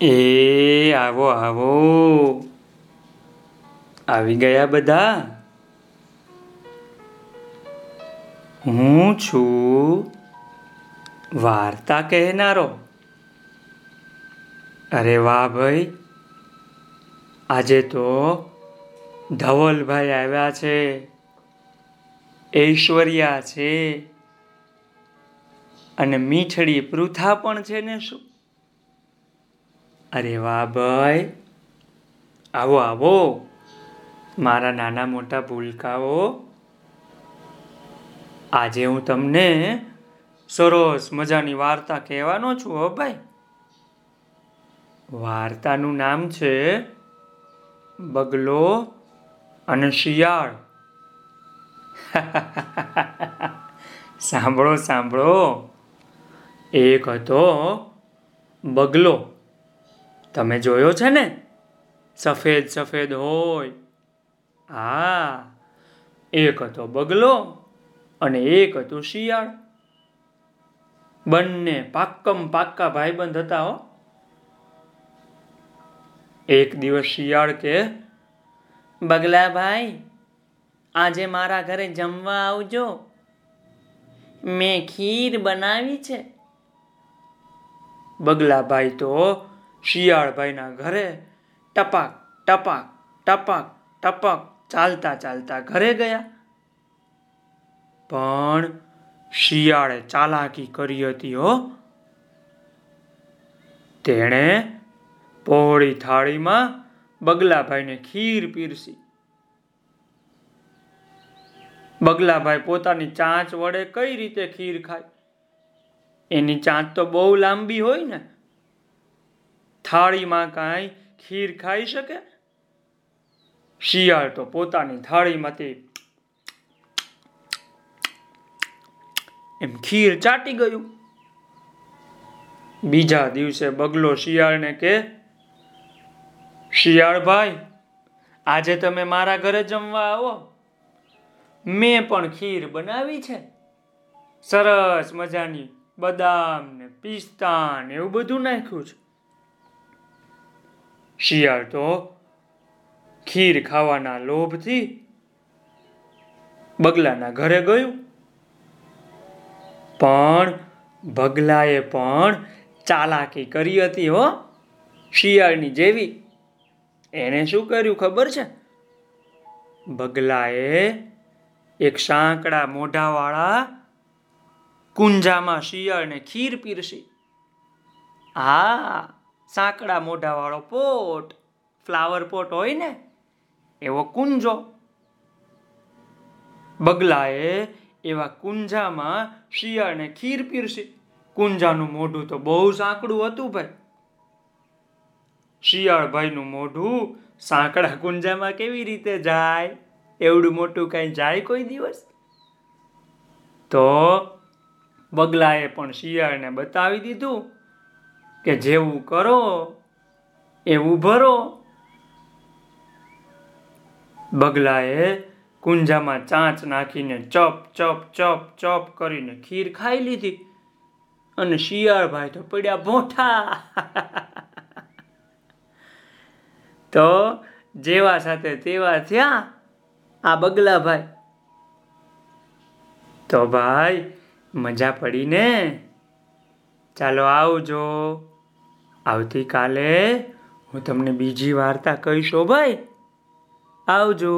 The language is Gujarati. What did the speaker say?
એ, આવો આવો. આવી ગયા બધા? હું છું વાર્તા કહેનારો. અરે વાહ ભાઈ. આજે તો ધવલભાઈ આવ્યા છે. ઐશ્વર્યા છે. અને મીઠડી પૃથા પણ છે ને શું? અરે વાહ ભાઈ. આવો આવો. મારા નાના મોટા ભૂલકાઓ. આજે હું તમને સરસ મજાની વાર્તા કહેવાનો છું હો ભાઈ. વાર્તાનું નામ છે બગલો અને શિયાળ. સાંભળો સાંભળો. એક હતો બગલો. તમે જોયો છે ને? સફેદ સફેદ હોય. હા. એક હતો બગલો અને એક હતું શિયાળ. બંને પાક્કમ પાક્કા ભાઈબંધ હતા હો. એક દિવસ શિયાળ કે, બગલા ભાઈ, આજે મારા ઘરે જમવા આવજો. મેં ખીર બનાવી છે. બગલાભાઈ તો શિયાળભાઈના ઘરે ટપાક ટપાક ટપાક, ટપક ચાલતા ચાલતા ઘરે ગયા. પણ શિયાળે ચાલાકી કરી હતી હો. તેણે પહોળી થાળીમાં બગલાભાઈને ખીર પીરસી. બગલાભાઈ પોતાની ચાંચ વડે કઈ રીતે ખીર ખાય? એની ચાંચ તો બહુ લાંબી હોય ને. થાળીમાં કાંઈ ખીર ખાઈ શકે? શિયાળ તો પોતાની થાળીમાંથી એમ ખીર ચાટી ગયું. બીજા દિવસે બગલો શિયાળને કે શિયાળભાઈ આજે તમે મારા ઘરે જમવા આવો. મેં પણ ખીર બનાવી છે. સરસ મજાની બદામ ને પિસ્તા ને એવું બધું નાખ્યું છે. શિયાળ તો ખીર ખાવાના લોભથી બગલાના ઘરે ગયું. પણ બગલાએ પણ ચાલાકી કરી હતી હો શિયાળની જેવી. એને શું કર્યું ખબર છે? બગલાએ એક સાંકડા મોઢાવાળા કુંજામાં શિયાળને ખીર પીરસી. હા સાંકડા મોઢાવાળો પોટ, ફ્લાવર પોટ હોય ને, એવો કુંજો. બગલાએ એવા કુંજામાં શિયાળને ખીર પીરસી. કુંજાનું મોઢું તો બહુ સાંકડું હતું ભાઈ. શિયાળભાઈનું મોઢું સાંકડા કુંજામાં કેવી રીતે જાય? એવડું મોટું કાંઈ જાય કોઈ દિવસ? તો બગલાએ પણ શિયાળને બતાવી દીધું. કે જેવું કરો, એવું ભરો. બગલાએ કુંજામાં ચાંચ નાખીને ચપ ચપ ચપ ચપ કરીને ખીર ખાઈ લીધી અને શિયાળભાઈ તો પડ્યા ભોઠા. તો જેવા સાથે તેવા થયા આ બગલાભાઈ. તો ભાઈ, મજા પડી ને ચાલો આવજો. આવતીકાલે હું તમને બીજી વાર્તા કહીશો ભાઈ. આવજો.